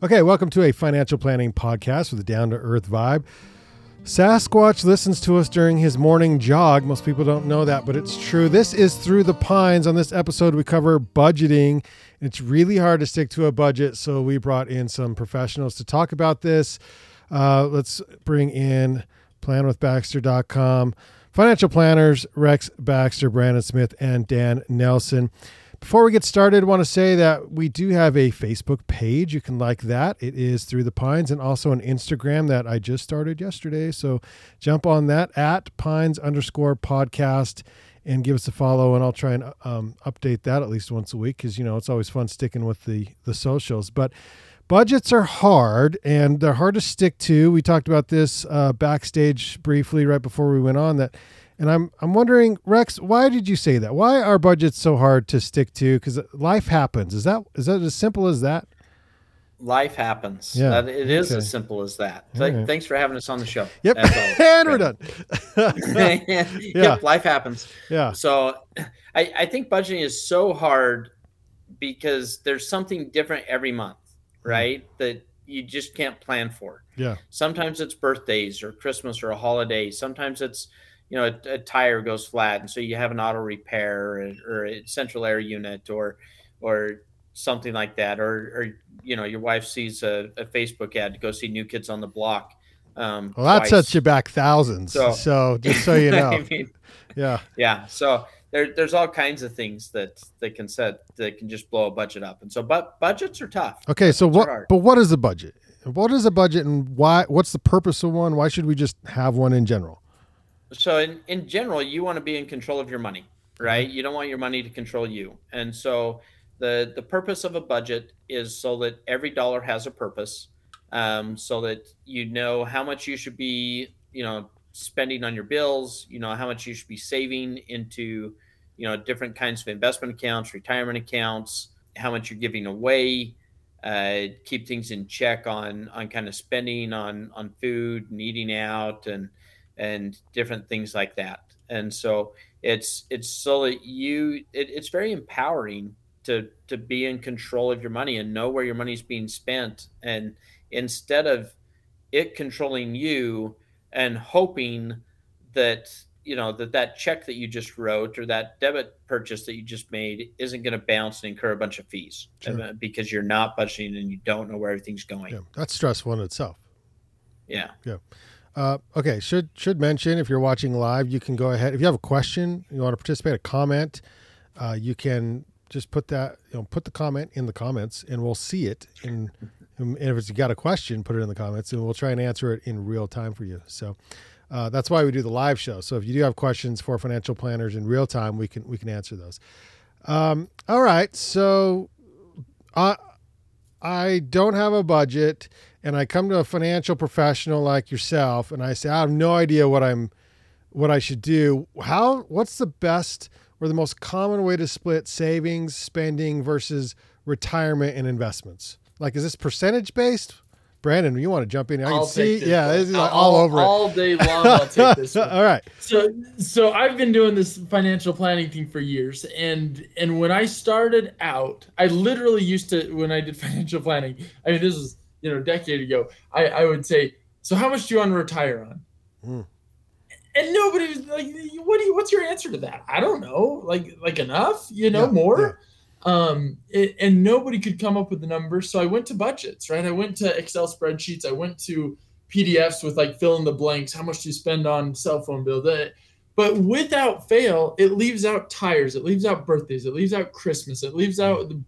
Okay, welcome to a financial planning podcast with a down to earth vibe. Sasquatch listens to us during his morning jog. Most people don't know that, but it's true. This is Through the Pines. On this episode, we cover budgeting. It's really hard to stick to a budget, so we brought in some professionals to talk about this. Uh, let's bring in planwithbaxter.com financial planners Rex Baxter, Brandyn Smith, and Dan Nelsen. Before we get started, I want to say that we do have a Facebook page. You can like that. It is Through the Pines and also an Instagram that I just started yesterday. So jump on that at pines underscore podcast and give us a follow. And I'll try and um, update that at least once a week because, you know, it's always fun sticking with the, the socials. But budgets are hard and they're hard to stick to. We talked about this uh, backstage briefly right before we went on that and I'm I'm wondering, Rex, why did you say that? Why are budgets so hard to stick to? Because life happens. Is that is that as simple as that? Life happens. Yeah, that, it is okay. as simple as that. right. Thanks for having us on the show. Yep, and we're done. yeah. Yep, life happens. Yeah. So, I I think budgeting is so hard because there's something different every month, hmm. right? Mm. That you just can't plan for. Yeah. Sometimes it's birthdays or Christmas or a holiday. Sometimes it's you know a, a, tire goes flat and so you have an auto repair or, or, a central air unit or or something like that or or you know your wife sees a, a facebook ad to go see new kids on the block um, well that twice. sets you back thousands so, so just so you know. I mean, yeah. yeah so there, there's all kinds of things that they can set that can just blow a budget up and so but budgets are tough. Okay budgets so what but what is a budget? What is a budget and why what's the purpose of one? Why should we just have one in general so in, in general you want to be in control of your money right? You don't want your money to control you. And so the the purpose of a budget is so that every dollar has a purpose um, so that you know how much you should be you know spending on your bills you know how much you should be saving into you know different kinds of investment accounts retirement accounts how much you're giving away uh, keep things in check on on kind of spending on on food and eating out and and different things like that. And so it's it's so that you it, it's very empowering to to be in control of your money and know where your money is being spent and instead of it controlling you and hoping that you know that that check that you just wrote or that debit purchase that you just made isn't going to bounce and incur a bunch of fees sure. Uh, because you're not budgeting and you don't know where everything's going. Yeah, that's stressful in itself. Yeah. Yeah. Uh, okay, should should mention if you're watching live, you can go ahead. If you have a question, you want to participate, a comment, uh, you can just put that, you know, put the comment in the comments, and we'll see it. And, and if it's got a question, put it in the comments, and we'll try and answer it in real time for you. So uh, that's why we do the live show. So if you do have questions for financial planners in real time, we can we can answer those. Um, all right, so I I don't have a budget and I come to a financial professional like yourself and I say I have no idea what I'm what I should do, how what's the best or the most common way to split savings, spending versus retirement and investments? Like is this percentage based? Brandyn, you want to jump in? I I'll can see. Yeah, this all, all, over all day long. I'll take this. One. all right. So, so I've been doing this financial planning thing for years, and and when I started out, I literally used to when I did financial planning. I mean, this was you know, decade ago, I, I would say, so how much do you want to retire on? Mm. And nobody was like, what do you, what's your answer to that? I don't know. Like, like enough, you know, yeah, more. Yeah. Um, it, and nobody could come up with the numbers. So I went to budgets, right? I went to Excel spreadsheets. I went to PDFs with like fill in the blanks. How much do you spend on cell phone bill? That, but without fail, it leaves out tires. It leaves out birthdays. It leaves out Christmas. It leaves out the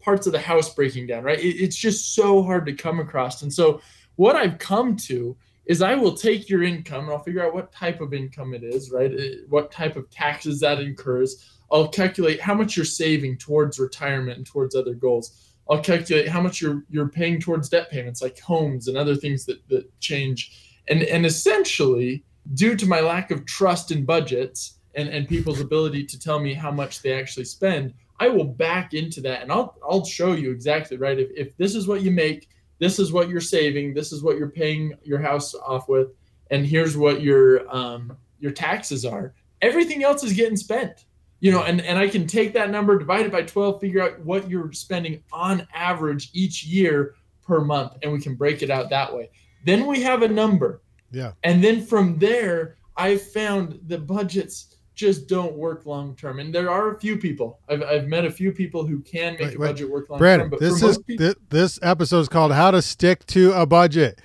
parts of the house breaking down, right? It, it's just so hard to come across. And so what I've come to is I will take your income and I'll figure out what type of income it is, right? Uh, what type of taxes that incurs. I'll calculate how much you're saving towards retirement and towards other goals. I'll calculate how much you're you're paying towards debt payments like homes and other things that, that change. And and essentially, due to my lack of trust in budgets and, and people's ability to tell me how much they actually spend, I will back into that and I'll I'll show you exactly right. If if this is what you make, this is what you're saving, this is what you're paying your house off with, and here's what your um your taxes are. Everything else is getting spent. You know, and, and I can take that number, divide it by 12, figure out what you're spending on average each year per month and we can break it out that way. Then we have a number. Yeah. And then from there, I found the budgets just don't work long term. And there are a few people. I've, I've met a few people who can make Wait, a wait. budget work long Brandyn, term. But this is people, thi- this episode is called "How to Stick to a Budget."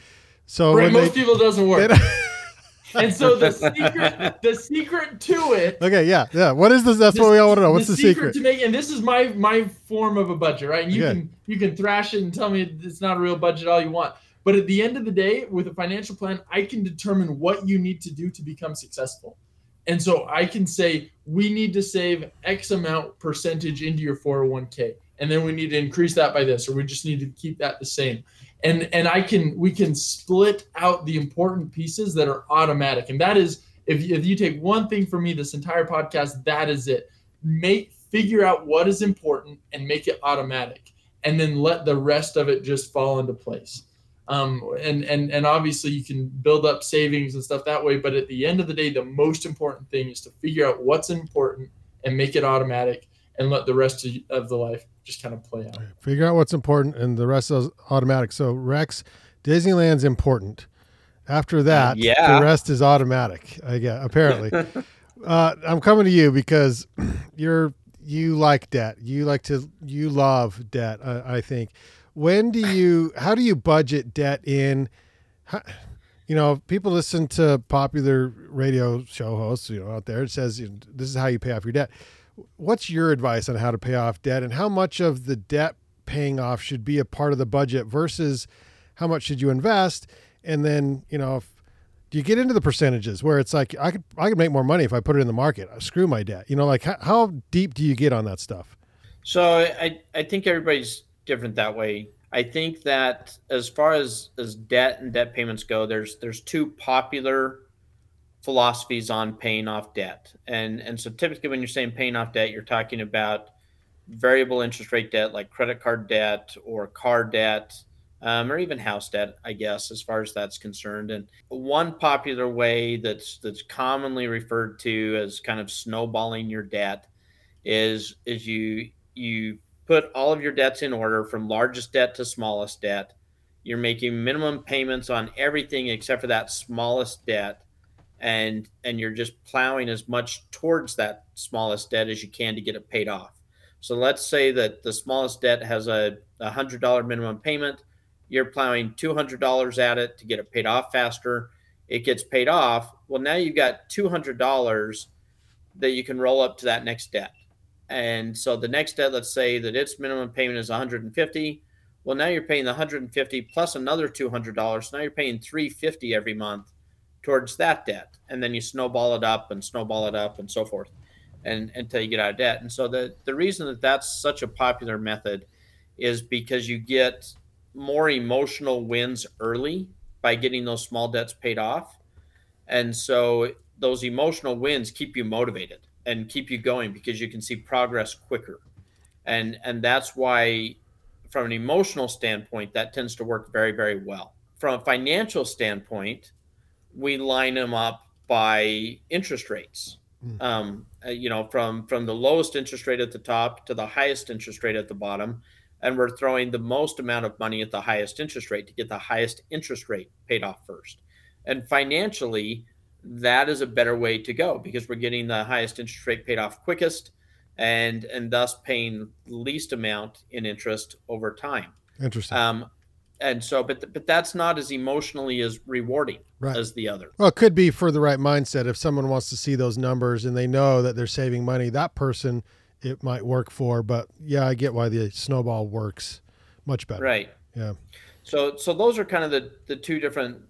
So most they, people doesn't work. and so the secret, the secret to it okay, yeah, yeah. What is this? That's what we all want to know. What's the, secret? to make and this is my my form of a budget right and you Okay. can you can thrash it and tell me it's not a real budget all you want but at the end of the day with a financial plan i can determine what you need to do to become successful and so i can say we need to save x amount percentage into your 401k and then we need to increase that by this or we just need to keep that the same. And and i can we can split out the important pieces that are automatic. And that is if, if you take one thing from me this entire podcast that is it. Make figure out what is important and make it automatic and then let the rest of it just fall into place um, and and and obviously you can build up savings and stuff that way but at the end of the day the most important thing is to figure out what's important and make it automatic and let the rest of, of the life just kind of play out Figure out what's important, and the rest is automatic. So Rex, Disneyland's important. After that, Yeah. the rest is automatic. I guess apparently. uh, I'm coming to you because you're you like debt. You like to you love debt. I, I think. When do you? How do you budget debt in? How, you know, people listen to popular radio show hosts. You know, out there it says you know, this is how you pay off your debt. What's your advice on how to pay off debt, and how much of the debt paying off should be a part of the budget versus how much should you invest? And then you know, if, do you get into the percentages where it's like I could I could make more money if I put it in the market? Uh, screw my debt. You know, like how, how deep do you get on that stuff? So I, I think everybody's different that way. I think that as far as, as debt and debt payments go, there's there's two popular philosophies on paying off debt. And and so typically when you're saying paying off debt, you're talking about variable interest rate debt like credit card debt or car debt, um, or even house debt, I guess, as far as that's concerned. And one popular way that's that's commonly referred to as kind of snowballing your debt is is you you put all of your debts in order from largest debt to smallest debt. You're making minimum payments on everything except for that smallest debt and and you're just plowing as much towards that smallest debt as you can to get it paid off. So let's say that the smallest debt has a hundred dollar minimum payment. You're plowing two hundred dollars at it to get it paid off faster. It gets paid off. Well, now you've got two hundred dollars that you can roll up to that next debt. And so the next debt, let's say that its minimum payment is 150. Well, now you're paying the 150 plus another $200. So now you're paying 350 every month towards that debt. And then you snowball it up and snowball it up and so forth and until you get out of debt. And so the, the reason that that's such a popular method is because you get more emotional wins early by getting those small debts paid off. And so those emotional wins keep you motivated and keep you going because you can see progress quicker. And and that's why from an emotional standpoint that tends to work very very well. From a financial standpoint, we line them up by interest rates. Mm. Um, uh, you know, from from the lowest interest rate at the top to the highest interest rate at the bottom, and we're throwing the most amount of money at the highest interest rate to get the highest interest rate paid off first. And financially, that is a better way to go because we're getting the highest interest rate paid off quickest and and thus paying least amount in interest over time. Interesting. Um, and so, but but that's not as emotionally as rewarding Right. as the other. Well, it could be for the right mindset. If someone wants to see those numbers and they know that they're saving money, that person it might work for. But yeah, I get why the snowball works much better. Right. Yeah. So so those are kind of the the two different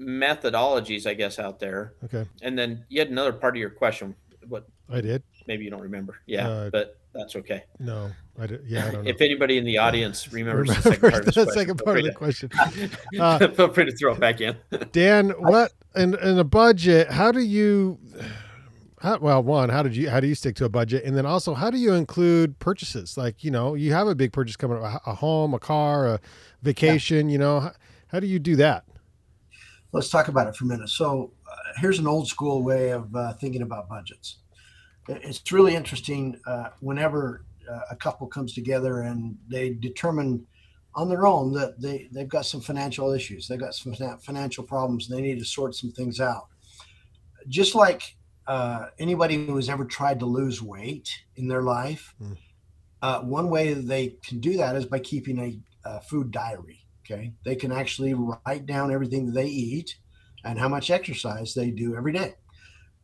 methodologies, I guess, out there. Okay. And then you had another part of your question. What I did. maybe you don't remember. Yeah, Uh, but that's okay. No, I did. Yeah, I don't know. If anybody in the audience remembers the second part of the question, second feel part of free the question. to- Uh, feel free to throw it back in. Dan, what in in a budget? How do you? How, well, one, how did you how do you stick to a budget, and then also how do you include purchases? Like you know, you have a big purchase coming up, a, home, a car, a vacation. You know, how, how do you do that? Let's talk about it for a minute. So, uh, here's an old school way of uh, thinking about budgets. It's really interesting uh, whenever uh, a couple comes together and they determine on their own that they they've got some financial issues, they've got some financial problems, they need to sort some things out. Just like uh, anybody who has ever tried to lose weight in their life, mm. uh, one way they can do that is by keeping a, a, food diary. Okay, they can actually write down everything that they eat and how much exercise they do every day.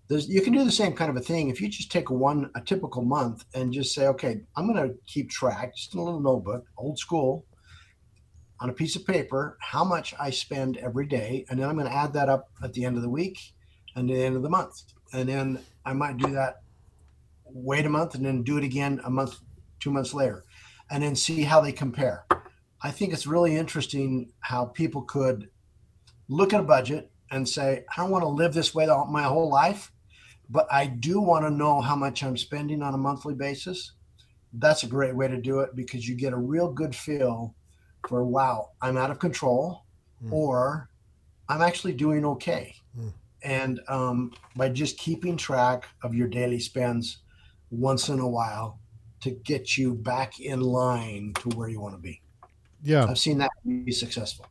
There's, you can do the same kind of a thing if you just take one a typical month and just say, okay, I'm going to keep track, just in a little notebook, old school, on a piece of paper, how much I spend every day, and then I'm going to add that up at the end of the week and the end of the month and then I might do that, wait a month, and then do it again a month, two months later, and then see how they compare. I think it's really interesting how people could look at a budget and say, I don't want to live this way my whole life, but I do want to know how much I'm spending on a monthly basis. That's a great way to do it because you get a real good feel for, wow, I'm out of control mm. or I'm actually doing okay. Mm and um, by just keeping track of your daily spends once in a while to get you back in line to where you want to be. Yeah, I've seen that be successful.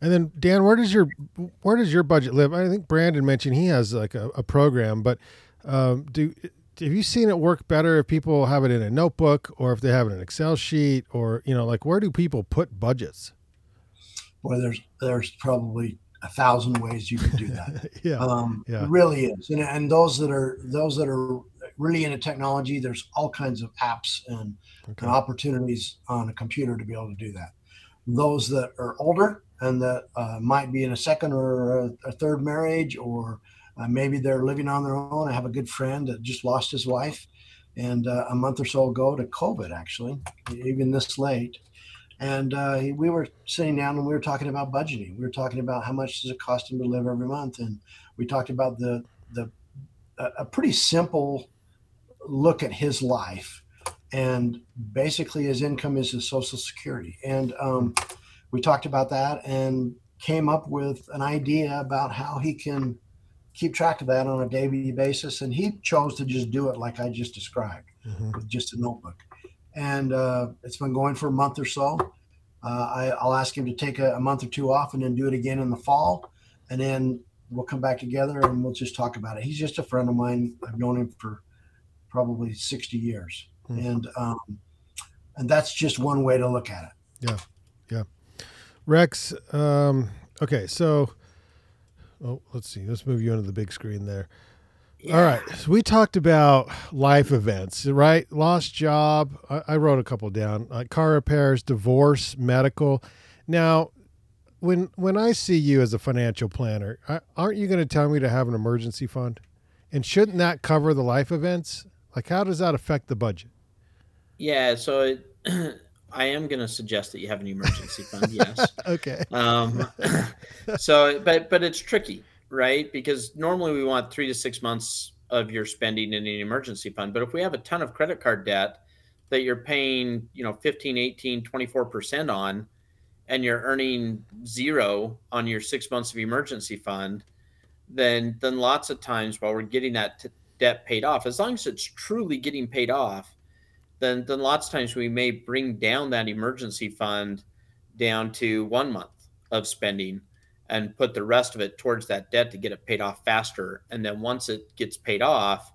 And then Dan, where does your where does your budget live? I think Brandyn mentioned he has like a, a program, but um, do have you seen it work better if people have it in a notebook or if they have it in an Excel sheet or you know like where do people put budgets? Well, there's there's probably a thousand ways you could do that. yeah, um, yeah, it really is. And, and those that are those that are really into technology, there's all kinds of apps and, okay. and opportunities on a computer to be able to do that. Those that are older and that uh, might be in a second or a, a third marriage, or uh, maybe they're living on their own. I have a good friend that just lost his wife, and uh, a month or so ago to COVID, actually, even this late and uh, we were sitting down and we were talking about budgeting. We were talking about how much does it cost him to live every month, and we talked about the the a pretty simple look at his life, and basically his income is his social security, and um, we talked about that and came up with an idea about how he can keep track of that on a daily basis, and he chose to just do it like I just described mm-hmm. with just a notebook and uh, it's been going for a month or so. Uh, I, will ask him to take a, a, month or two off and then do it again in the fall, and then we'll come back together and we'll just talk about it. He's just a friend of mine. I've known him for probably 60 years, mm-hmm. and um, and that's just one way to look at it. Yeah, yeah. Rex, um, okay, so oh, let's see. Let's move you into the big screen there. Yeah. All right. So we talked about life events, right? Lost job. I, I wrote a couple down. Uh, car repairs, divorce, medical. Now, when when I see you as a financial planner, aren't you going to tell me to have an emergency fund? And shouldn't that cover the life events? Like, how does that affect the budget? Yeah. So. It, I am going to suggest that you have an emergency fund. Yes. okay. Um, so, but but it's tricky right? Because normally we want three to six months of your spending in an emergency fund. But if we have a ton of credit card debt that you're paying, you know, 15, 18, 24% on, and you're earning zero on your six months of emergency fund, then then lots of times while we're getting that t- debt paid off, as long as it's truly getting paid off, then then lots of times we may bring down that emergency fund down to one month of spending and put the rest of it towards that debt to get it paid off faster. And then once it gets paid off,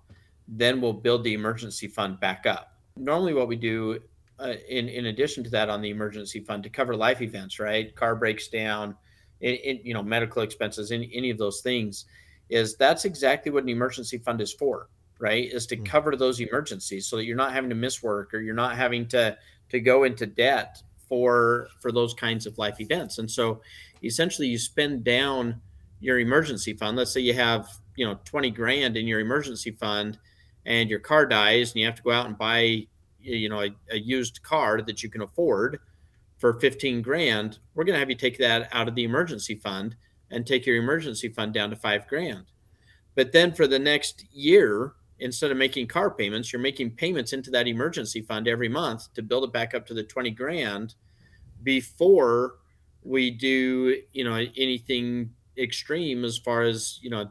then we'll build the emergency fund back up. Normally, what we do uh, in in addition to that on the emergency fund to cover life events, right? Car breaks down, in, you know, medical expenses, any any of those things, is that's exactly what an emergency fund is for, right? Is to mm-hmm. cover those emergencies so that you're not having to miss work or you're not having to to go into debt for for those kinds of life events. And so essentially you spend down your emergency fund. Let's say you have, you know, 20 grand in your emergency fund and your car dies and you have to go out and buy, you know, a, a used car that you can afford for 15 grand. We're going to have you take that out of the emergency fund and take your emergency fund down to five grand. But then for the next year, instead of making car payments, you're making payments into that emergency fund every month to build it back up to the 20 grand before we do you know anything extreme as far as you know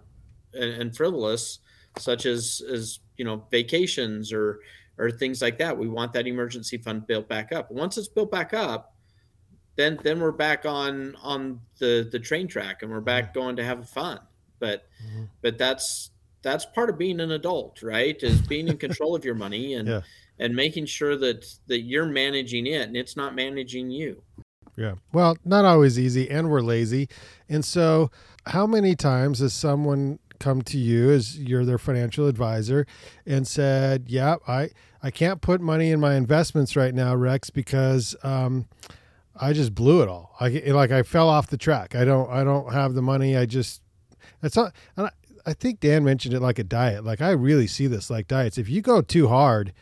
and, and frivolous such as as you know vacations or or things like that we want that emergency fund built back up once it's built back up then then we're back on on the the train track and we're back Mm-hmm. going to have fun. But but that's that's part of being an adult, right? Is being in control of your money and Yeah. and making sure that that you're managing it and it's not managing you. Yeah. Well, not always easy, and we're lazy. And so, how many times has someone come to you as you're their financial advisor and said, "Yeah, I I can't put money in my investments right now, Rex, because um, I just blew it all. I like I fell off the track. I don't I don't have the money. I just that's not. And I, I think Dan mentioned it like a diet. Like I really see this like diets. If you go too hard,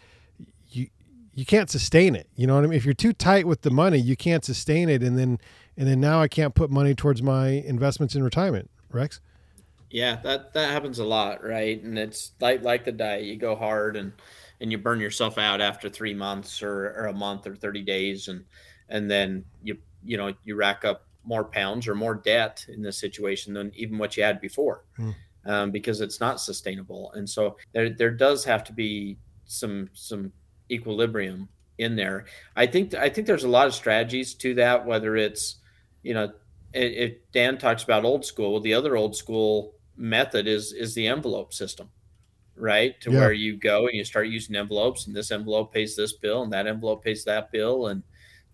you you can't sustain it. You know what I mean? If you're too tight with the money, you can't sustain it. And then and then now I can't put money towards my investments in retirement. Rex. Yeah, that that happens a lot, right? And it's like like the diet. You go hard and and you burn yourself out after three months or, or a month or 30 days and and then you you know you rack up more pounds or more debt in this situation than even what you had before Hmm. um, because it's not sustainable and so there there does have to be some some equilibrium in there i think i think there's a lot of strategies to that whether it's you know if if dan talks about old school the other old school method is is the envelope system right to Yeah. where you go and you start using envelopes and this envelope pays this bill and that envelope pays that bill and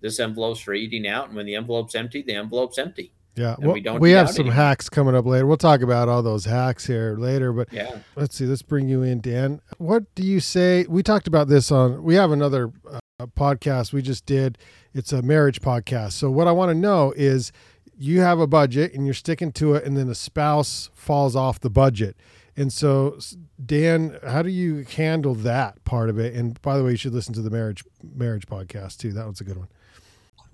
this envelope's for eating out and when the envelope's empty the envelope's empty Yeah, well, we don't we have some anymore. hacks coming up later. We'll talk about all those hacks here later. But yeah let's see. Let's bring you in, Dan. What do you say? We talked about this on. We have another uh, podcast we just did. It's a marriage podcast. So what I want to know is, you have a budget and you're sticking to it, and then a spouse falls off the budget. And so, Dan, how do you handle that part of it? And by the way, you should listen to the marriage marriage podcast too. That one's a good one.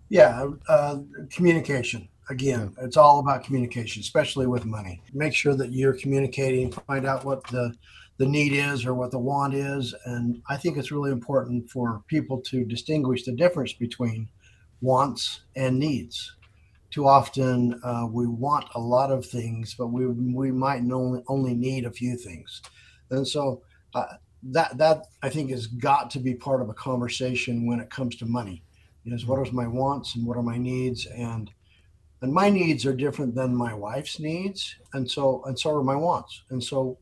Yeah, uh, communication. Again, it's all about communication, especially with money. Make sure that you're communicating, find out what the the need is or what the want is, and I think it's really important for people to distinguish the difference between wants and needs. Too often, uh, we want a lot of things, but we we might only only need a few things, and so uh, that that I think has got to be part of a conversation when it comes to money is what are my wants and what are my needs and and my needs are different than my wife's needs and so and so are my wants and so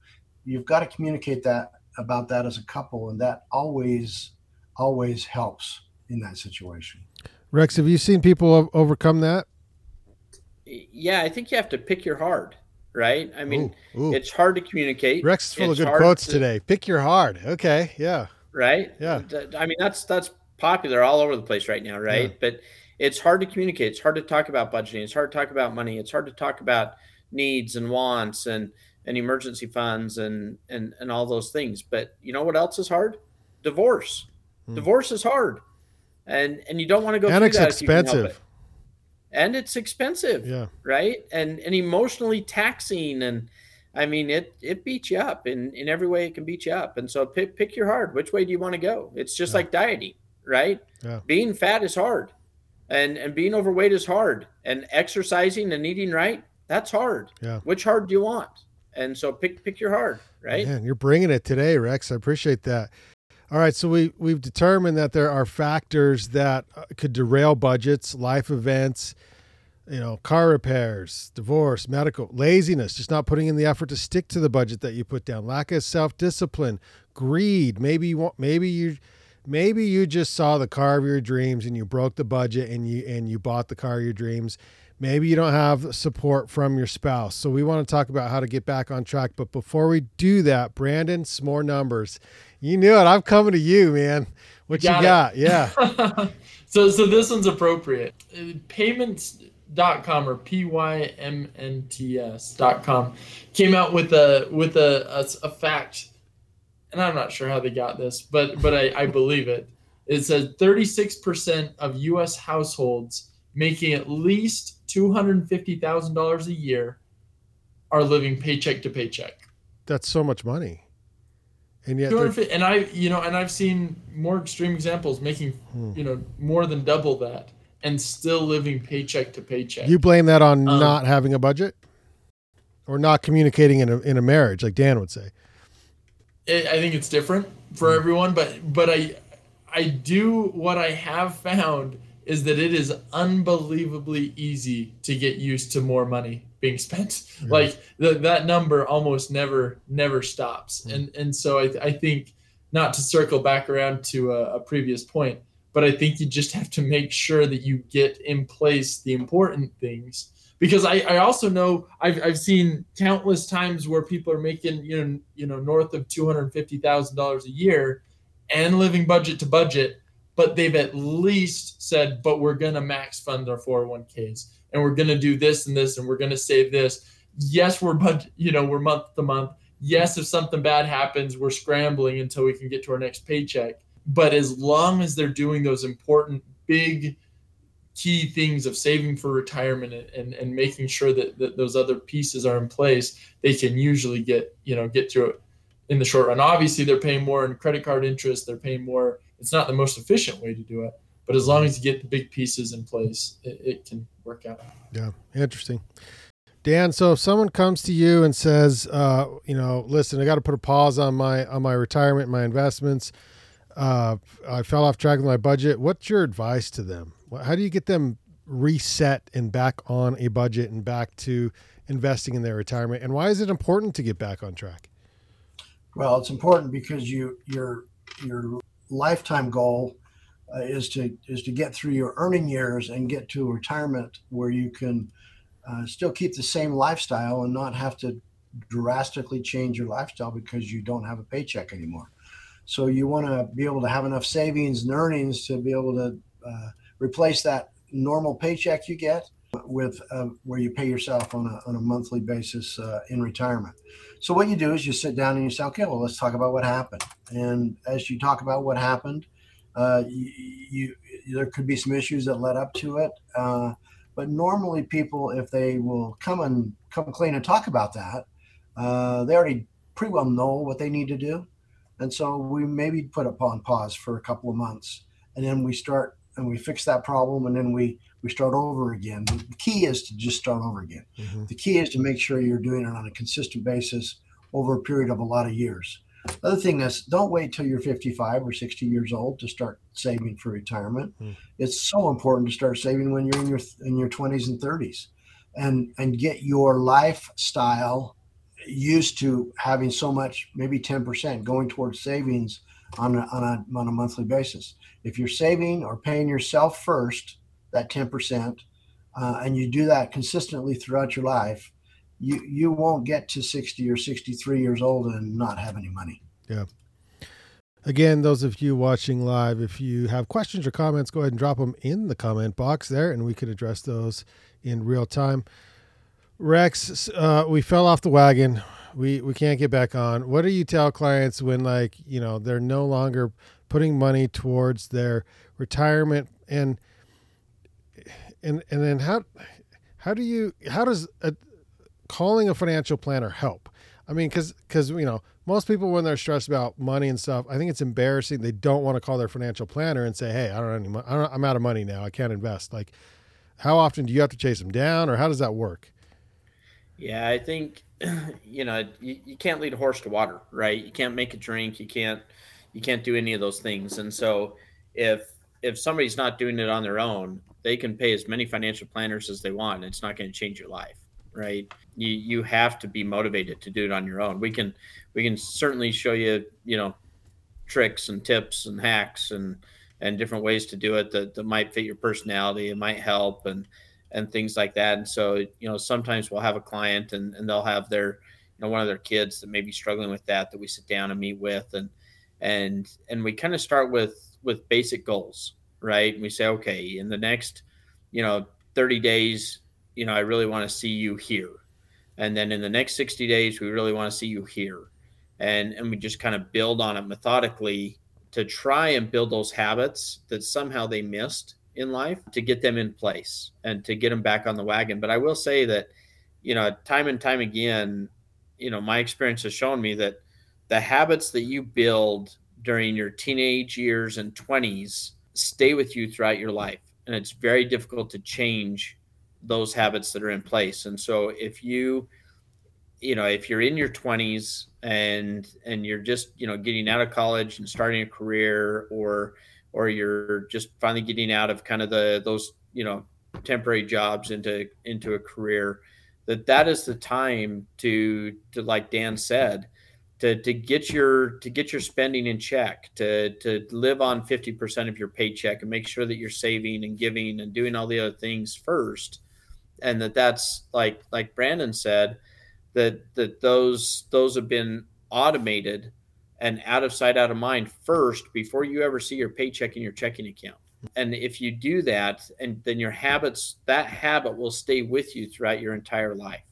you've got to communicate that about that as a couple and that always always helps in that situation Rex, have you seen people overcome that? yeah i think you have to pick your hard right i mean Ooh, ooh. it's hard to communicate Rex is full of good quotes to- today. Pick your hard. Okay, yeah. right? Yeah. I mean, that's that's popular all over the place right now, right? Yeah. But it's hard to communicate. It's hard to talk about budgeting. It's hard to talk about money. It's hard to talk about needs and wants and and emergency funds and and and all those things. But you know what else is hard? Divorce. Hmm. Divorce is hard, and and you don't want to go and through it's that if you can help expensive. it. And it's expensive Yeah. right and and emotionally taxing and i mean it it beats you up in in every way it can beat you up and so pick pick your heart. which way do you want to go it's just Yeah. like dieting right Yeah. being fat is hard and and being overweight is hard and exercising and eating right that's hard Yeah. which hard do you want and so pick pick your hard right Man, you're bringing it today, Rex. I appreciate that. All right, so we we've determined that there are factors that uh, could derail budgets, life events, you know, car repairs, divorce, medical, laziness, just not putting in the effort to stick to the budget that you put down, lack of self-discipline, greed. Maybe you want, maybe you maybe you just saw the car of your dreams and you broke the budget and you and you bought the car of your dreams. Maybe you don't have support from your spouse. So we want to talk about how to get back on track. But before we do that, Brandyn, some more numbers. You knew it. I'm coming to you, man. What you Got got? it. Yeah. so so this one's appropriate. Uh, Payments.com or pymnts.com came out with a with a, a, a fact, and I'm not sure how they got this, but but I, I believe it. It says 36% of U.S. households making at least $250,000 a year are living paycheck to paycheck. That's so much money. And yet, and I you know and I've seen more extreme examples making Hmm. you know more than double that and still living paycheck to paycheck. you blame that on Um, not having a budget or not communicating in a, in a marriage, like Dan would say. I I think it's different for Hmm. everyone, but but I I do what I have found is that it is unbelievably easy to get used to more money being spent. Yeah. Like the, that number almost never never stops. Mm. And and so I, I think not to circle back around to a, a previous point, but I think you just have to make sure that you get in place the important things because I, I also know I've, I've seen countless times where people are making you know you know north of two hundred fifty thousand dollars a year and living budget to budget, but they've at least said, but we're gonna max fund our four hundred oh one ks and we're gonna do this and this and we're gonna save this. Yes, we're budget you know we're month to month. Yes, if something bad happens, we're scrambling until we can get to our next paycheck but as long as they're doing those important, big, key things of saving for retirement and, and making sure that, that those other pieces are in place, they can usually get, you know, get through it in the short run. Obviously, they're paying more in credit card interest. They're paying more. It's not the most efficient way to do it, but as long as you get the big pieces in place, it, it can work out. Yeah, interesting. Dan, so if someone comes to you and says, uh, you know, listen, I got to put a pause on my on my retirement, my investments uh, I fell off track with my budget. What's your advice to them? How do you get them reset and back on a budget and back to investing in their retirement? And why is it important to get back on track? Well, it's important because you your your lifetime goal uh, is to is to get through your earning years and get to retirement where you can uh, still keep the same lifestyle and not have to drastically change your lifestyle because you don't have a paycheck anymore. So you want to be able to have enough savings and earnings to be able to uh, replace that normal paycheck you get with uh, where you pay yourself on a, on a monthly basis uh, in retirement. So what you do is you sit down and you say, okay, well, let's talk about what happened. And as you talk about what happened, uh, you, you, there could be some issues that led up to it. Uh, but normally people, if they will come and come clean and talk about that, uh, they already pretty well know what they need to do. And so we maybe put it on pause for a couple of months, and then we start and we fix that problem, and then we we start over again. The key is to just start over again. Mm-hmm. The key is to make sure you're doing it on a consistent basis over a period of a lot of years. The other thing is don't wait till you're 55 or 60 years old to start saving for retirement. Mm. It's so important to start saving when you're in your in your 20s and 30s and and get your lifestyle used to having so much, maybe 10% going towards savings on a, on a, on a monthly basis. If you're saving or paying yourself first, that 10%, uh, and you do that consistently throughout your life, you, you won't get to 60 or 63 years old and not have any money. Yeah. Again, those of you watching live, if you have questions or comments, go ahead and drop them in the comment box there, and we can address those in real time. Rex, uh, we fell off the wagon. We we can't get back on. What do you tell clients when like you know they're no longer putting money towards their retirement and and and then how how do you how does a, calling a financial planner help? I mean, because because you know most people when they're stressed about money and stuff, I think it's embarrassing. They don't want to call their financial planner and say, "Hey, I don't any money. I'm out of money now. I can't invest." Like, how often do you have to chase them down, or how does that work? Yeah, I think you know you, you can't lead a horse to water, right? You can't make it drink. You can't you can't do any of those things. And so if if somebody's not doing it on their own, they can pay as many financial planners as they want. It's not going to change your life, right? You you have to be motivated to do it on your own. We can we can certainly show you you know tricks and tips and hacks and and different ways to do it that, that might fit your personality. It might help and and things like that. And so, you know, sometimes we'll have a client and, and they'll have their, you know, one of their kids that may be struggling with that, that we sit down and meet with. And, and, and we kind of start with, with basic goals, right? And we say, okay, in the next, you know, 30 days, you know, I really want to see you here. And then in the next 60 days, we really want to see you here. And, and we just kind of build on it methodically to try and build those habits that somehow they missed in life to get them in place and to get them back on the wagon. But I will say that, you know, time and time again, you know, my experience has shown me that the habits that you build during your teenage years and 20s stay with you throughout your life. And it's very difficult to change those habits that are in place. And so if you, you know, if you're in your 20s and and you're just, you know, getting out of college and starting a career or or you're just finally getting out of kind of the those you know temporary jobs into into a career that that is the time to to like Dan said to to get your to get your spending in check to to live on 50% of your paycheck and make sure that you're saving and giving and doing all the other things first. And that that's like like Brandyn said that that those those have been automated and out of sight out of mind first before you ever see your paycheck in your checking account. And if you do that and then your habits that habit will stay with you throughout your entire life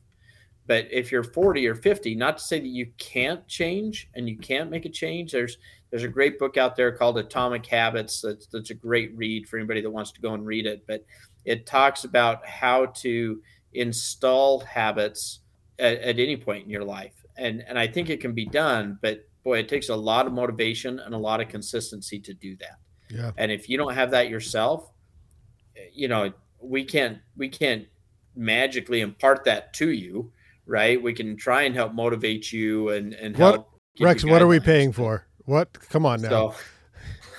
but if you're 40 or 50 not to say that you can't change and you can't make a change there's there's a great book out there called atomic habits that's, that's a great read for anybody that wants to go and read it. But it talks about how to install habits at, at any point in your life. And and i think it can be done but boy it takes a lot of motivation and a lot of consistency to do that. Yeah. and if you don't have that yourself you know we can't we can't magically impart that to you right we can try and help motivate you and and What- help Rex, what are we paying for? What? Come on now. so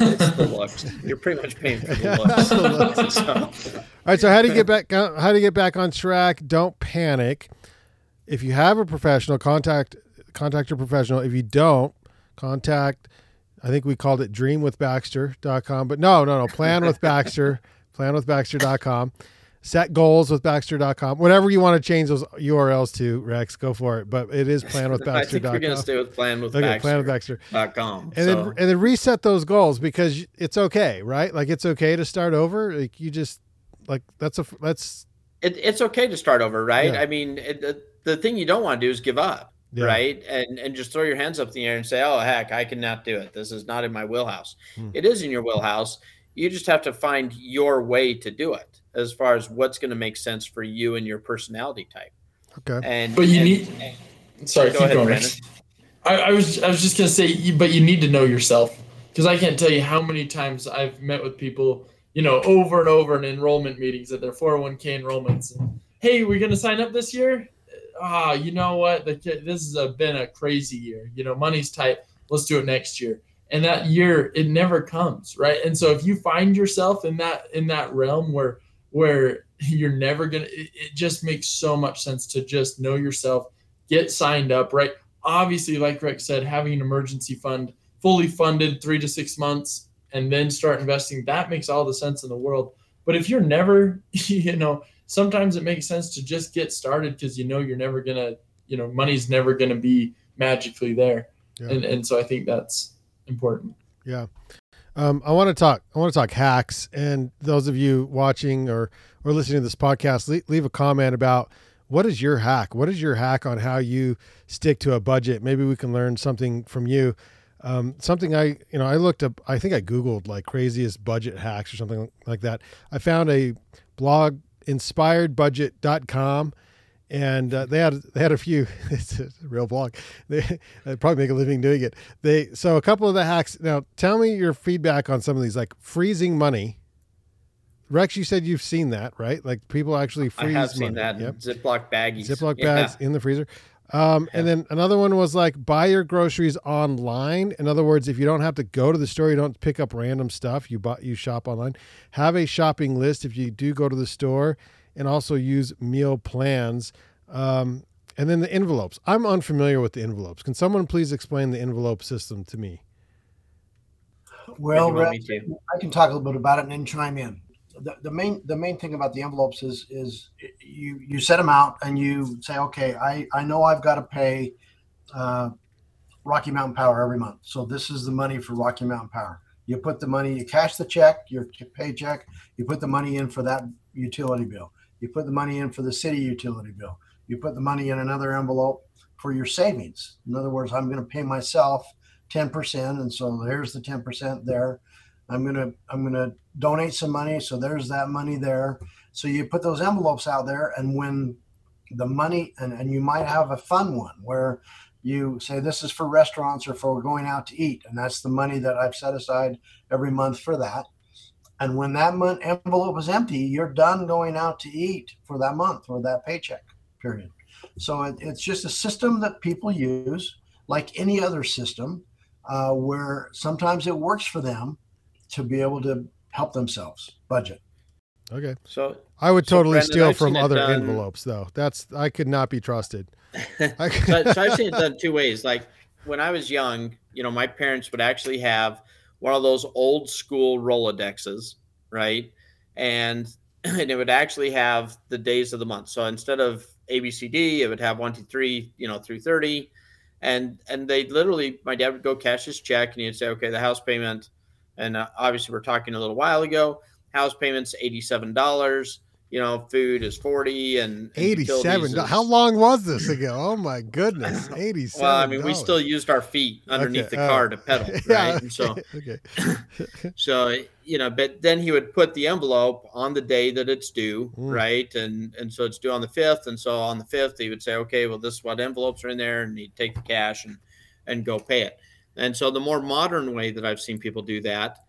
it's the looks you're pretty much paying for the looks, The looks. So, All right. So how do you get back? Uh, how do you get back on track? Don't panic. If you have a professional, contact contact your professional. If you don't, contact. I think we called it dreamwithbaxter.com, but no, no, no. Plan with Baxter. planwithbaxter.com. Set goals with Baxter.com. Whatever you want to change those URLs to, Rex, go for it. But it is plan with Baxter. I think we're going to stay with plan with Okay, plan with Baxter. com. and then and then reset those goals because it's okay, right? Like it's okay to start over. Like you just like that's a that's it, it's okay to start over, right? Yeah. I mean, it, the, the thing you don't want to do is give up, yeah. right? And and just throw your hands up in the air and say, "Oh heck, I cannot do it. This is not in my wheelhouse." Hmm. It is in your wheelhouse. You just have to find your way to do it, as far as what's going to make sense for you and your personality type. Okay. And But you and- need- Sorry, Go keep ahead, going. Brandyn. I, I was I was just gonna say, you- but you need to know yourself because I can't tell you how many times I've met with people, you know, over and over in enrollment meetings at their 401k enrollments. And, hey, we're gonna sign up this year. Ah, you know what? The, this has been a crazy year. You know, money's tight. Let's do it next year. And that year, it never comes, right? And so if you find yourself in that in that realm where where you're never gonna, it, it just makes so much sense to just know yourself, get signed up, right? Obviously, like Rex said, having an emergency fund fully funded three to six months and then start investing, that makes all the sense in the world. But if you're never, you know, sometimes it makes sense to just get started because you know you're never gonna, you know, money's never gonna be magically there. Yeah. And and so I think that's important. Um, I want to talk. I want to talk hacks, and those of you watching or or listening to this podcast, leave, leave a comment about what is your hack. What is your hack on how you stick to a budget? Maybe we can learn something from you. Um, something I you know I looked up. I think I googled like craziest budget hacks or something like that. I found a blog inspiredbudget.com and uh, they had they had a few it's a real blog they probably make a living doing it they so a couple of the hacks now tell me your feedback on some of these like freezing money rex you said you've seen that right like people actually freeze. I have seen money. that yep. Ziploc baggies. ziploc Yeah. bags in the freezer um, and then another one was like buy your groceries online. In other words, if you don't have to go to the store, you don't pick up random stuff. You buy, you shop online. Have a shopping list if you do go to the store, and also use meal plans. Um, and then the envelopes. I'm unfamiliar with the envelopes. Can someone please explain the envelope system to me? Well, If you want Rex, me. I can talk a little bit about it and then chime in. The, the main the main thing about the envelopes is is you you set them out and you say, okay, I I know I've got to pay uh, Rocky Mountain Power every month, so this is the money for Rocky Mountain Power. You put the money, you cash the check, your paycheck. You put the money in for that utility bill. You put the money in for the city utility bill. You put the money in another envelope for your savings. In other words, I'm going to pay myself 10%, and so there's the 10% there. I'm gonna I'm gonna donate some money, so there's that money there. So you put those envelopes out there, and when the money and, and you might have a fun one where you say this is for restaurants or for going out to eat, and that's the money that I've set aside every month for that. And when that month envelope is empty, you're done going out to eat for that month or that paycheck period. So it, it's just a system that people use, like any other system, uh, where sometimes it works for them, to be able to help themselves budget. Okay. So I would So, totally Brandyn, steal I've from other done- envelopes though. That's I could not be trusted. I so, so I've seen it done two ways. Like when I was young, you know, my parents would actually have one of those old school Rolodexes, right? And and it would actually have the days of the month. So instead of ABCD, it would have one, two, three, you know, through 30. And and they literally, my dad would go cash his check and he'd say, okay, the house payment, and uh, obviously we're talking a little while ago, house payments $87. You know, food is 40 and, and Eighty-seven. is- How long was this ago? Oh my goodness, eighty-seven. well, I mean, we still used our feet underneath Okay, the oh. car to pedal, right? Yeah. And so, okay. so you know, but then he would put the envelope on the day that it's due, Mm. right? And and so it's due on the fifth, and so on the fifth he would say, okay, well, this is what envelopes are in there, and he'd take the cash and and go pay it. And so the more modern way that I've seen people do that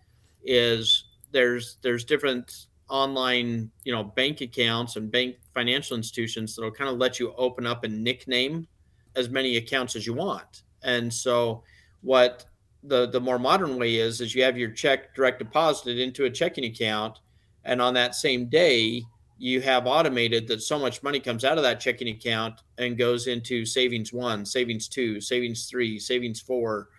is there's there's different online you know bank accounts and bank financial institutions that'll kind of let you open up and nickname as many accounts as you want. And so what the the more modern way is is you have your check direct deposited into a checking account and on that same day you have automated that so much money comes out of that checking account and goes into savings one savings two savings three savings four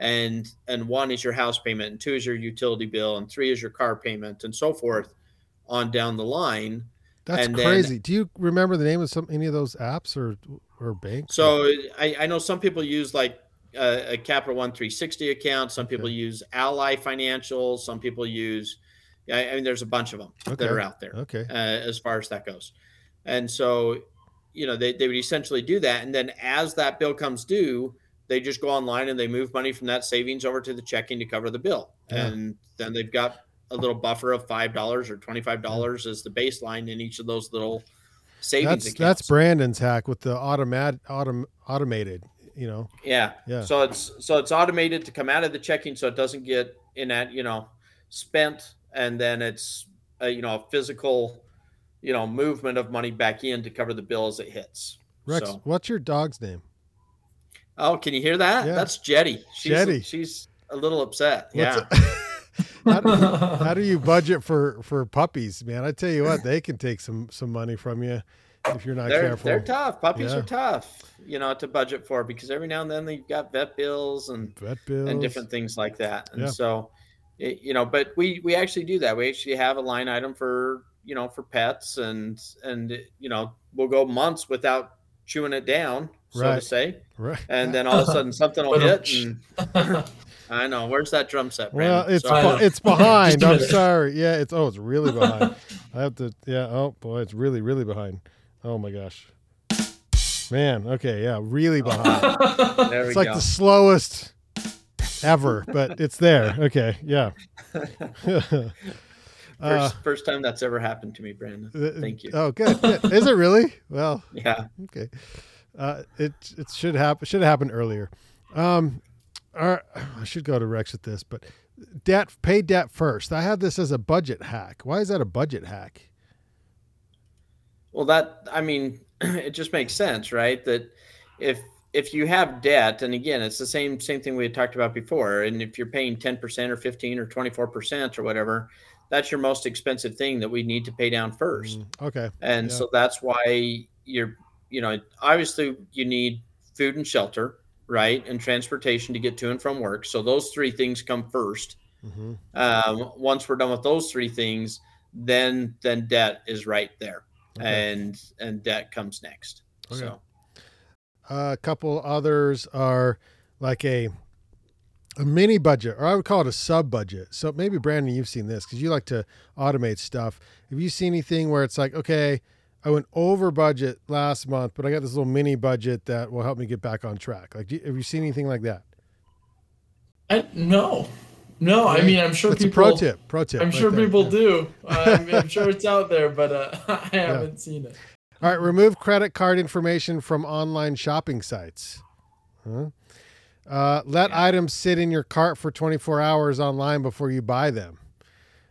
and and one is your house payment and two is your utility bill and three is your car payment and so forth on down the line That's And then- crazy. Do you remember the name of some any of those apps or or banks? so i, I know some people use like a, a capital one 360 account some people Okay. use ally financial some people use i I mean there's a bunch of them Okay. that are out there okay. uh, as far as that goes. And so, you know, they, they would essentially do that. And then as that bill comes due, they just go online and they move money from that savings over to the checking to cover the bill. Yeah. And then they've got a little buffer of $5 or $25 as the baseline in each of those little savings That's accounts. that's Brandyn's hack with the automat autom, automated. You know. Yeah. Yeah. So it's so it's automated to come out of the checking, so it doesn't get in that you know spent, and then it's a, you know a physical, you know movement of money back in to cover the bill as it hits. Rex, So, what's your dog's name? oh, can you hear that? Yeah. That's Jetty. She's Jetty. she's a little upset. What's yeah. how, do, how do you budget for for puppies, man? I tell you what, they can take some some money from you if you're not they're careful. they're tough. Puppies Yeah. are tough, you know, to budget for because every now and then they've got vet bills and Vet bills. and different things like that. And Yeah. so, it, you know, but we we actually do that. We actually have a line item for you know for pets, and and you know we'll go months without chewing it down, so Right. to say, Right. and then all of a sudden something will hit. And I know where's that drum set? Well, it's Sorry. be- it's behind. Just a I'm sorry. Yeah, it's oh, it's really behind. I have to. Yeah. Oh boy, it's really really behind. Oh my gosh. Man. Okay. Yeah. Really behind. there we It's like go. the slowest ever, but it's there. Okay. Yeah. First, Uh, first time that's ever happened to me, Brandyn. uh, Thank you. Oh, good. good. Is it really? Well, Yeah. okay. Uh, it it should happen. Should have happened earlier. Um, right, I should go to Rex with this, but debt, pay debt first. I have this as a budget hack. Why is that a budget hack? Well, that I mean, it just makes sense, right? That if if you have debt, and again, it's the same same thing we had talked about before. And if you're paying ten percent or fifteen or twenty four percent or whatever, that's your most expensive thing that we need to pay down first. Mm, okay. And Yeah. so that's why you're, you know, obviously you need food and shelter, right, and transportation to get to and from work. So those three things come first. hmm Um, once we're done with those three things, then then debt is right there Okay. and and debt comes next. Okay. So a couple others are like a a mini budget, or I would call it a sub budget. So maybe Brandyn, you've seen this because you like to automate stuff. Have you seen anything where it's like, okay, I went over budget last month, but I got this little mini budget that will help me get back on track? Like, do have you seen anything like that? I, no, no. I mean, I'm sure That's people. a pro tip. Pro tip. I'm right sure there. people Yeah. do. I'm, I'm sure it's out there, but uh, I haven't seen it. All right, remove credit card information from online shopping sites. Huh? Uh, let items sit in your cart for 24 hours online before you buy them.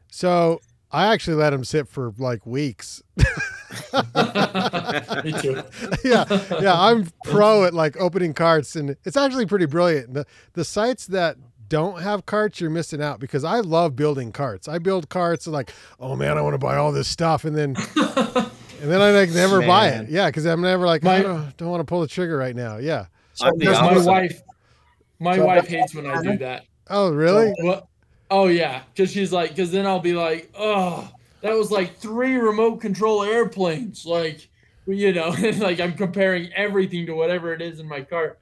So I actually let them sit for like weeks. Me too. yeah, yeah, I'm pro at like opening carts, and it's actually pretty brilliant. The the sites that don't have carts, you're missing out because I love building carts. I build carts like, oh man, I want to buy all this stuff, and then and then I like never buy it. Yeah, because I'm never like, My- I don't, don't want to pull the trigger right now. Yeah. So I'm the there's my wife, my So wife hates when I do that. Oh really? What? Oh yeah, because she's like, because then I'll be like, oh, that was like three remote control airplanes, like, you know, like I'm comparing everything to whatever it is in my cart.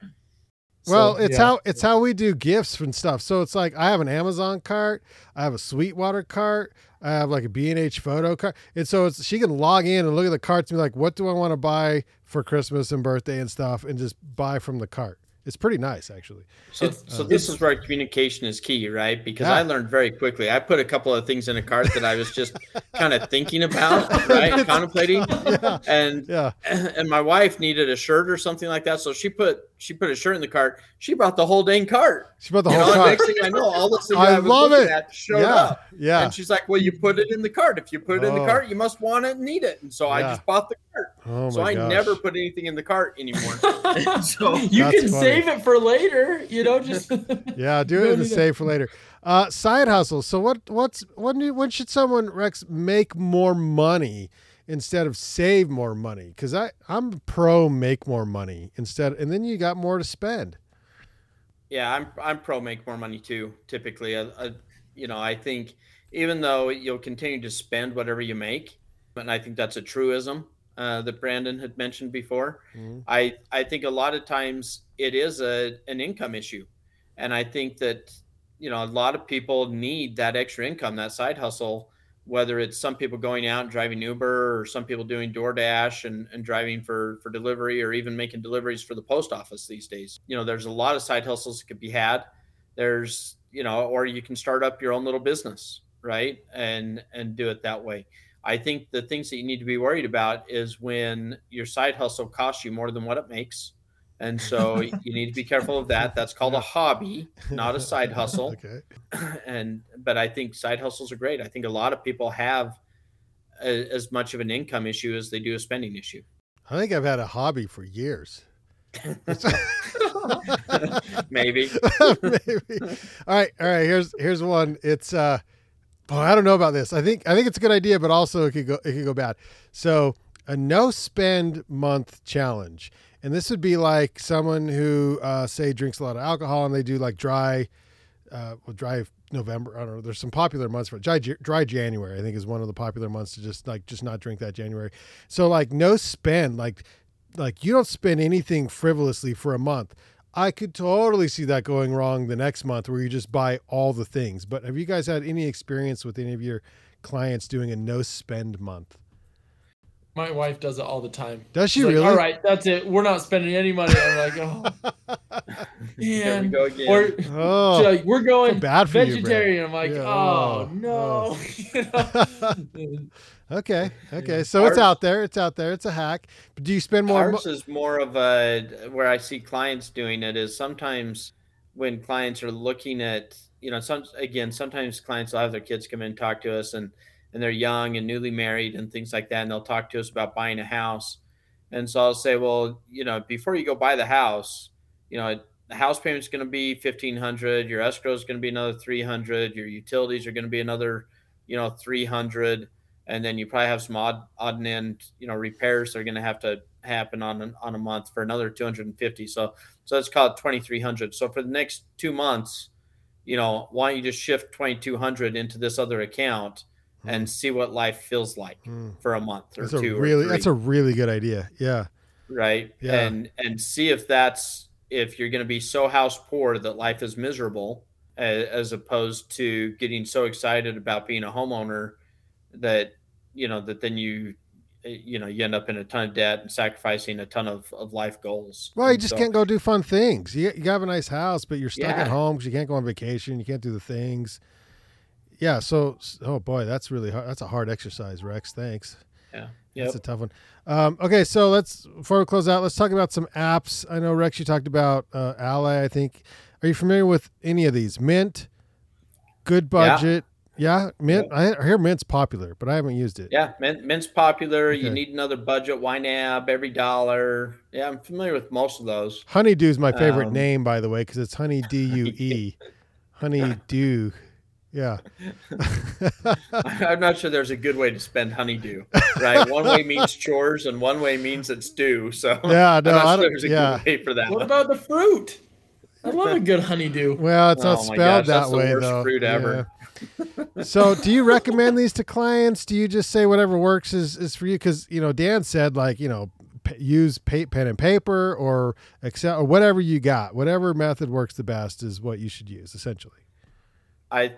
So, Well, it's yeah. how it's how we do gifts and stuff. So it's like I have an Amazon cart, I have a Sweetwater cart, I have like a B and H photo cart, and so it's she can log in and look at the carts and be like, what do I want to buy for Christmas and birthday and stuff, and just buy from the cart. It's pretty nice actually. So, It's- so uh, this is where communication is key, right? Because Yeah. I learned very quickly. I put a couple of things in a cart that I was just kind of thinking about, right, contemplating, Yeah, and yeah. and my wife needed a shirt or something like that, so she put she put a shirt in the cart. She brought the whole dang cart. She bought the You whole know, cart. next thing I know, all the things I I, love it. at showed Yeah, up. yeah. And she's like, "Well, you put it in the cart. If you put it in Oh. the cart, you must want it and need it." And so I just bought the cart. Oh so I gosh. never put anything in the cart anymore. so you That's can funny. save it for later, you know, just Yeah, do it No in the save for later. Uh, side hustle. So what? What's when? Do, when should someone Rex make more money instead of save more money? Because I I'm pro make more money instead, and then you got more to spend. Yeah, I'm I'm pro make more money too. Typically, I, I, you know, I think even though you'll continue to spend whatever you make, and I think that's a truism uh, that Brandyn had mentioned before. Mhm. I I think a lot of times it is a an income issue, and I think that you know a lot of people need that extra income, that side hustle. Whether it's some people going out and driving Uber, or some people doing DoorDash and, and driving for for delivery, or even making deliveries for the post office these days. You know, there's a lot of side hustles that could be had. There's you know, or you can start up your own little business, right, and and do it that way. I think the things that you need to be worried about is when your side hustle costs you more than what it makes. And so you need to be careful of that. That's called a hobby, not a side hustle. okay. And but I think side hustles are great. I think a lot of people have a, as much of an income issue as they do a spending issue. I think I've had a hobby for years. Maybe. Maybe. All right, all right. Here's here's one. It's uh, boy, I don't know about this. I think I think it's a good idea, but also it could go it could go bad. So a no spend month challenge, and this would be like someone who uh, say drinks a lot of alcohol and they do like dry, uh, well, dry November. I don't know. There's some popular months for dry dry January. I think is one of the popular months to just like just not drink that January. So like no spend like like you don't spend anything frivolously for a month. I could totally see that going wrong the next month where you just buy all the things. But have you guys had any experience with any of your clients doing a no spend month? My wife does it all the time. Does she She's like, really? all right, that's it. We're not spending any money. I'm like, oh, There we go again. Or Oh, like, we're going bad for you, vegetarian. I'm like, Yeah, oh, oh, oh. no. You know? okay. Okay. So it's out there. It's out there. It's a hack. But do you spend more? Ours is more of a where I see clients doing it is sometimes when clients are looking at you know some again sometimes clients will have their kids come in and talk to us and and they're young and newly married and things like that and they'll talk to us about buying a house. And so I'll say well you know before you go buy the house you know the house payment's going to be 1500 your escrow is going to be another 300 your utilities are going to be another you know 300 and then you probably have some odd odd and end you know repairs that are going to have to happen on an, on a month for another 250 so so let's call it 2300 so for the next two months you know why don't you just shift 2200 into this other account and see what life feels like Hmm. for a month or That's a two really that's a really good idea. Yeah. right Yeah. and and see if that's if you're going to be so house poor that life is miserable as, as opposed to getting so excited about being a homeowner that you know that then you eh, you know you end up in a ton of debt and sacrificing a ton of, of life goals Well, you And just so- can't go do fun things. You, you have a nice house, but you're stuck at home because you can't go on vacation. You can't do the things. Yeah. So, oh boy, that's really hard. That's a hard exercise, Rex. Thanks. yeah That's a tough one. Um, okay, so let's before we close out, let's talk about some apps. I know Rex, you talked about uh, Ally. I think. Are you familiar with any of these? Mint, Goodbudget. Yeah, Mint. I I hear Mint's popular, but I haven't used it. yeah Mint, mint's popular you need another budget YNAB EveryDollar yeah i'm familiar with most of those Honeydue's my favorite Um, name, by the way, because it's Honey D U E. Honeydew. Yeah. I'm not sure there's a good way to spend honeydew, right? one way means chores and one way means it's due. So Yeah, I'm no, not I sure don't, there's a yeah. good way for that What one. about the fruit? I love a good honeydew. Well, it's not Oh my spelled gosh, that that's the way worst though. fruit ever. Yeah. so, do you recommend these to clients? Do you just say whatever works is is for you? Because you know, Dan said like you know, p- use pa- pen and paper or Excel or whatever you got. Whatever method works the best is what you should use. Essentially. I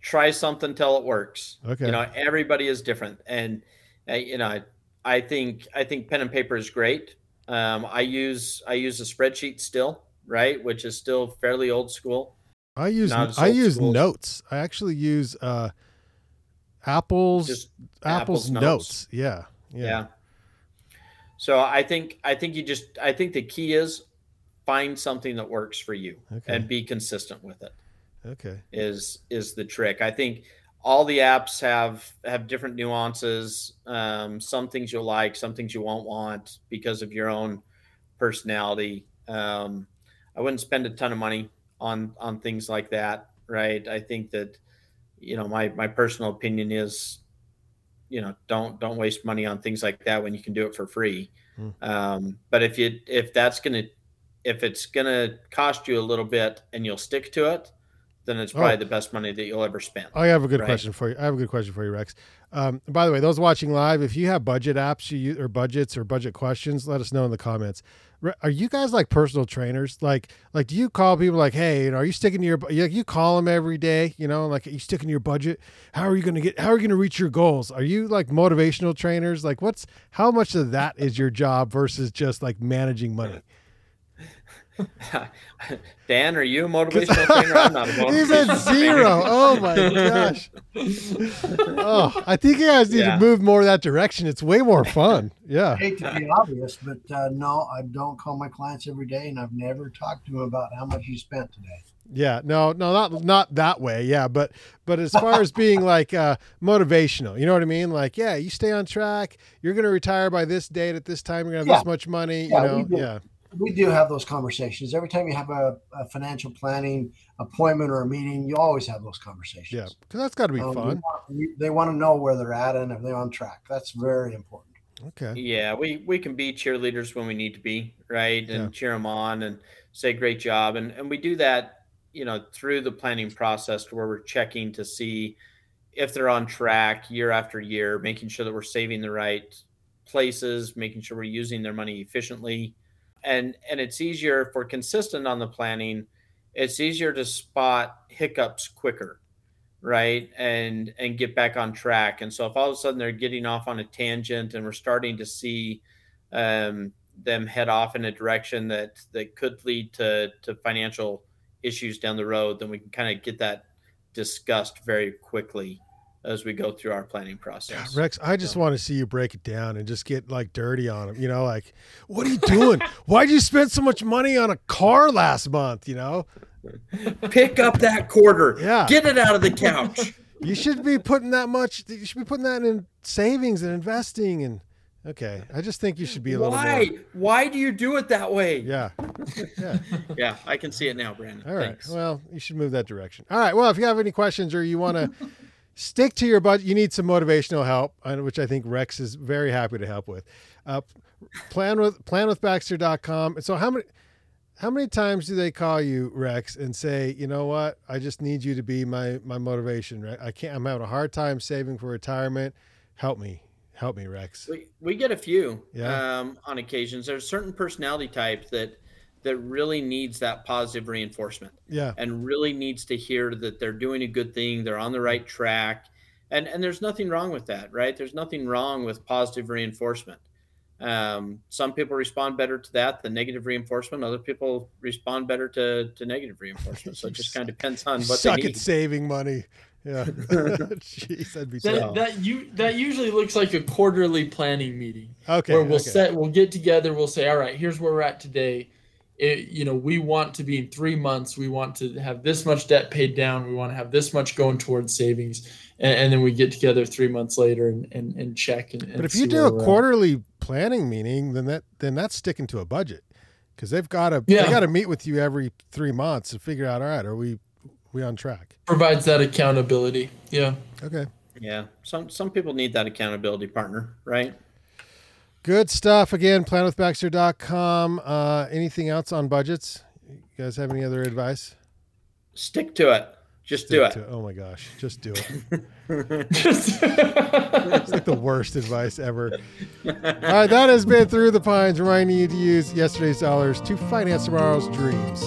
try something till it works. Okay. You know, everybody is different, and uh, you know, I, I think I think pen and paper is great. Um, I use I use a spreadsheet still, right, which is still fairly old school. I use I use school notes. I actually use uh, Apple's Just Apple's, Apple's notes. Notes. Yeah. yeah. Yeah. So I think I think you just I think the key is find something that works for you Okay. and be consistent with it. Okay. is is the trick. I think all the apps have have different nuances. Um, some things you'll like, some things you won't want because of your own personality. Um, I wouldn't spend a ton of money on on things like that, right? I think that you know my my personal opinion is you know don't don't waste money on things like that when you can do it for free. Hmm. Um, but if you if that's gonna if it's gonna cost you a little bit and you'll stick to it, then it's probably Oh. the best money that you'll ever spend. I have a good Right. question for you. I have a good question for you, Rex. Um, by the way, those watching live, if you have budget apps you use, or budgets or budget questions, let us know in the comments. Are you guys like personal trainers? Like, like, do you call people like, hey, you know, are you sticking to your? You, you call them every day, you know, like, are you sticking to your budget? How are you going to get? How are you going to reach your goals? Are you like motivational trainers? Like, what's how much of that is your job versus just like managing money? Dan, are you a motivational trainer? I'm not a motivational He's at trainer. zero. Oh my gosh. Oh, I think you guys need Yeah. to move more that direction. It's way more fun. Yeah. I hate to be obvious, but uh, no, I don't call my clients every day, and I've never talked to them about how much you spent today. Yeah. No, no, not not that way. Yeah, but but as far as being like uh motivational, you know what I mean? Like, yeah, you stay on track. You're gonna retire by this date at this time. You're gonna have Yeah. this much money. Yeah, you know, yeah. We do have those conversations every time you have a, a financial planning appointment or a meeting. You always have those conversations. Yeah. Because that's got to be Um, fun. They want, they want to know where they're at and if they're on track. That's very important. Okay. Yeah, we we can be cheerleaders when we need to be, right? And Yeah. cheer them on and say great job, and and we do that, you know, through the planning process to where we're checking to see if they're on track year after year, making sure that we're saving the right places, making sure we're using their money efficiently, and and it's easier we're consistent on the planning. It's easier to spot hiccups quicker right and and get back on track and so if all of a sudden they're getting off on a tangent and we're starting to see um, them head off in a direction that that could lead to to financial issues down the road then we can kind of get that discussed very quickly as we go through our planning process Rex, I just So- want to see you break it down and just get like dirty on them. You know, like, what are you doing? Why'd you spend so much money on a car last month? You know, pick up that quarter Yeah. get it out of the couch you should be putting that much. You should be putting that in savings and investing. And okay, I just think you should be a little why more. why do you do it that way Yeah. Yeah. yeah i can see it now brandyn All right. Thanks. Well, you should move that direction. All right. Well, if you have any questions or you want to stick to your budget, you need some motivational help, which I think Rex is very happy to help with. Uh, plan with planwithbaxter.com. And so how many how many times do they call you, Rex, and say, you know what, I just need you to be my my motivation, right? I can't I'm having a hard time saving for retirement. Help me. Help me, Rex. We, we get a few Yeah. um, on occasions. There's certain personality types that that really needs that positive reinforcement Yeah. and really needs to hear that they're doing a good thing, they're on the right track, and and there's nothing wrong with that, right? There's nothing wrong with positive reinforcement. Um, some people respond better to that than negative reinforcement. Other people respond better to to negative reinforcement. So it just kind of depends on what Suck they at saving money. Yeah. Jeez, that'd be That, tough. that you that usually looks like a quarterly planning meeting Okay. where we'll okay. set we'll get together we'll say all right here's where we're at today it, you know we want to be in three months we want to have this much debt paid down we want to have this much going towards savings and, and then we get together three months later and, and, and check and, and But if you do a we're at. quarterly planning meeting, then that then that's sticking to a budget because they've got to Yeah. they got to meet with you every three months to figure out all right, are we we on track? Provides that accountability. Yeah. Okay. Yeah. Some some people need that accountability partner, right? Good stuff. Again, planwithbaxter.com. Uh, anything else on budgets? You guys have any other advice? Stick to it. Just do Stick it. Oh my gosh, just do it. Just- It's like the worst advice ever. All right, that has been Through the Pines, reminding you to use yesterday's dollars to finance tomorrow's dreams.